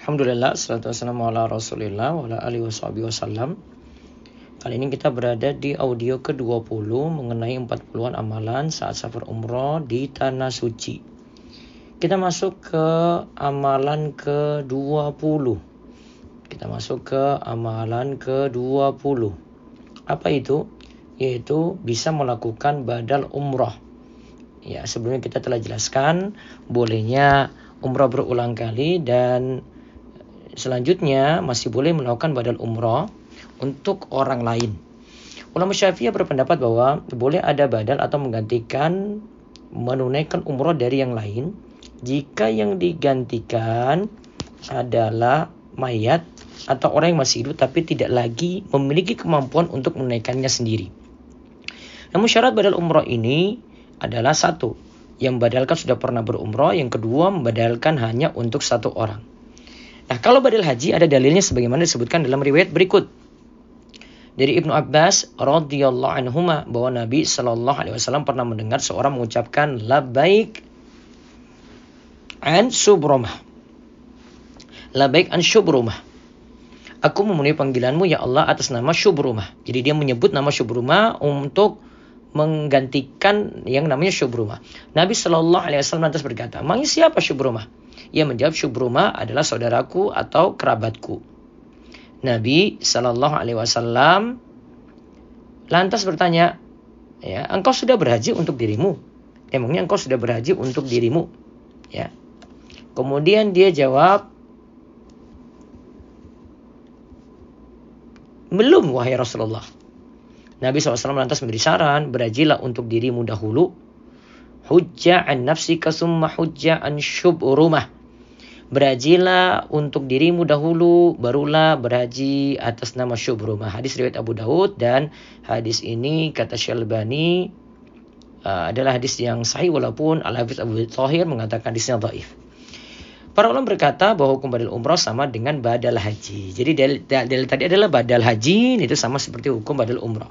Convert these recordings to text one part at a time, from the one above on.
Alhamdulillah, salatu wassalamu ala rasulillah wa ala alihi wasallam. Kali ini kita berada di audio ke-20 mengenai 40-an amalan saat safar umroh di Tanah Suci. Kita masuk ke amalan ke-20. Kita masuk ke amalan ke-20. Apa itu? Yaitu bisa melakukan badal umroh. Ya, sebelumnya kita telah jelaskan bolehnya umroh berulang kali dan selanjutnya masih boleh melakukan badal umroh untuk orang lain. Ulama Syafi'iyah berpendapat bahwa boleh ada badal atau menggantikan menunaikan umroh dari yang lain jika yang digantikan adalah mayat atau orang yang masih hidup tapi tidak lagi memiliki kemampuan untuk menunaikannya sendiri. Namun syarat badal umroh ini adalah satu, yang badalkan sudah pernah berumroh, yang kedua membadalkan hanya untuk satu orang. Nah, kalau badal haji ada dalilnya sebagaimana disebutkan dalam riwayat berikut. Dari Ibnu Abbas radhiyallahu anhu bahwa Nabi Shallallahu alaihi wasallam pernah mendengar seorang mengucapkan labbaik an subrumah. Labbaik an syubrumah. Aku memenuhi panggilanmu ya Allah atas nama Syubrumah. Jadi dia menyebut nama Syubrumah untuk menggantikan yang namanya Syubrumah. Nabi Shallallahu Alaihi Wasallam lantas berkata, "Mangi siapa Syubrumah?" Ia menjawab Syubruma adalah saudaraku atau kerabatku. Nabi Shallallahu Alaihi Wasallam lantas bertanya, ya, engkau sudah berhaji untuk dirimu? Emangnya engkau sudah berhaji untuk dirimu? Ya. Kemudian dia jawab, belum wahai Rasulullah. Nabi SAW lantas memberi saran, berhajilah untuk dirimu dahulu. Hujjah an nafsika summa hujjah an syubrumah Berhajilah untuk dirimu dahulu, barulah berhaji atas nama Syubrumah. Hadis riwayat Abu Daud dan hadis ini kata Syalbani uh, adalah hadis yang sahih walaupun Al-Hafiz Abu Thahir mengatakan hadisnya dhaif. Para ulama berkata bahwa hukum badal umrah sama dengan badal haji. Jadi dalil, dalil tadi adalah badal haji itu sama seperti hukum badal umrah.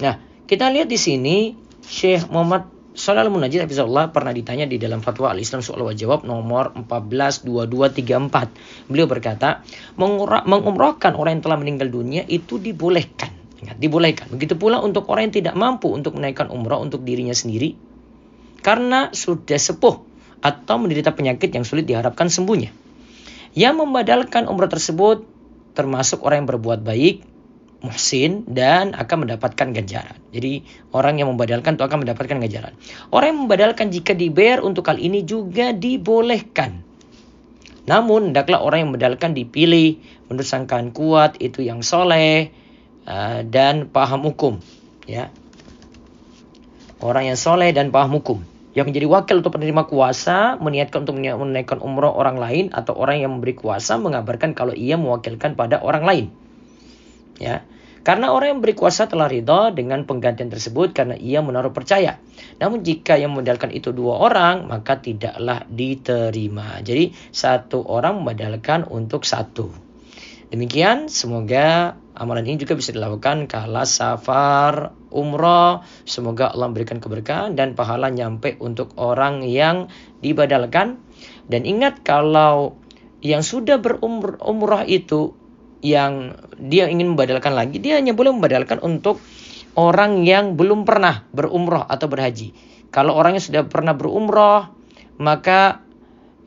Nah, kita lihat di sini Syekh Muhammad Shalal Munajid Hafizullah pernah ditanya di dalam fatwa Al-Islam soal wajib nomor 142234. Beliau berkata, mengumrahkan orang yang telah meninggal dunia itu dibolehkan. Ingat, dibolehkan. Begitu pula untuk orang yang tidak mampu untuk menaikkan umrah untuk dirinya sendiri. Karena sudah sepuh atau menderita penyakit yang sulit diharapkan sembuhnya. Yang membadalkan umrah tersebut termasuk orang yang berbuat baik, muhsin dan akan mendapatkan ganjaran. Jadi orang yang membadalkan itu akan mendapatkan ganjaran. Orang yang membadalkan jika dibayar untuk hal ini juga dibolehkan. Namun hendaklah orang yang membadalkan dipilih menurut sangkaan kuat itu yang soleh uh, dan paham hukum. Ya, orang yang soleh dan paham hukum yang menjadi wakil untuk penerima kuasa meniatkan untuk menaikkan umroh orang lain atau orang yang memberi kuasa mengabarkan kalau ia mewakilkan pada orang lain. Ya. Karena orang yang beri kuasa telah ridha dengan penggantian tersebut karena ia menaruh percaya. Namun jika yang memodalkan itu dua orang, maka tidaklah diterima. Jadi satu orang memodalkan untuk satu. Demikian, semoga amalan ini juga bisa dilakukan kala safar umroh. Semoga Allah memberikan keberkahan dan pahala nyampe untuk orang yang dibadalkan. Dan ingat kalau yang sudah berumrah itu yang dia ingin membadalkan lagi, dia hanya boleh membadalkan untuk orang yang belum pernah berumroh atau berhaji. Kalau orangnya sudah pernah berumroh, maka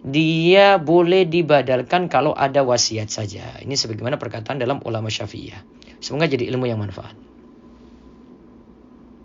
dia boleh dibadalkan kalau ada wasiat saja. Ini sebagaimana perkataan dalam ulama syafi'iyah. Semoga jadi ilmu yang manfaat.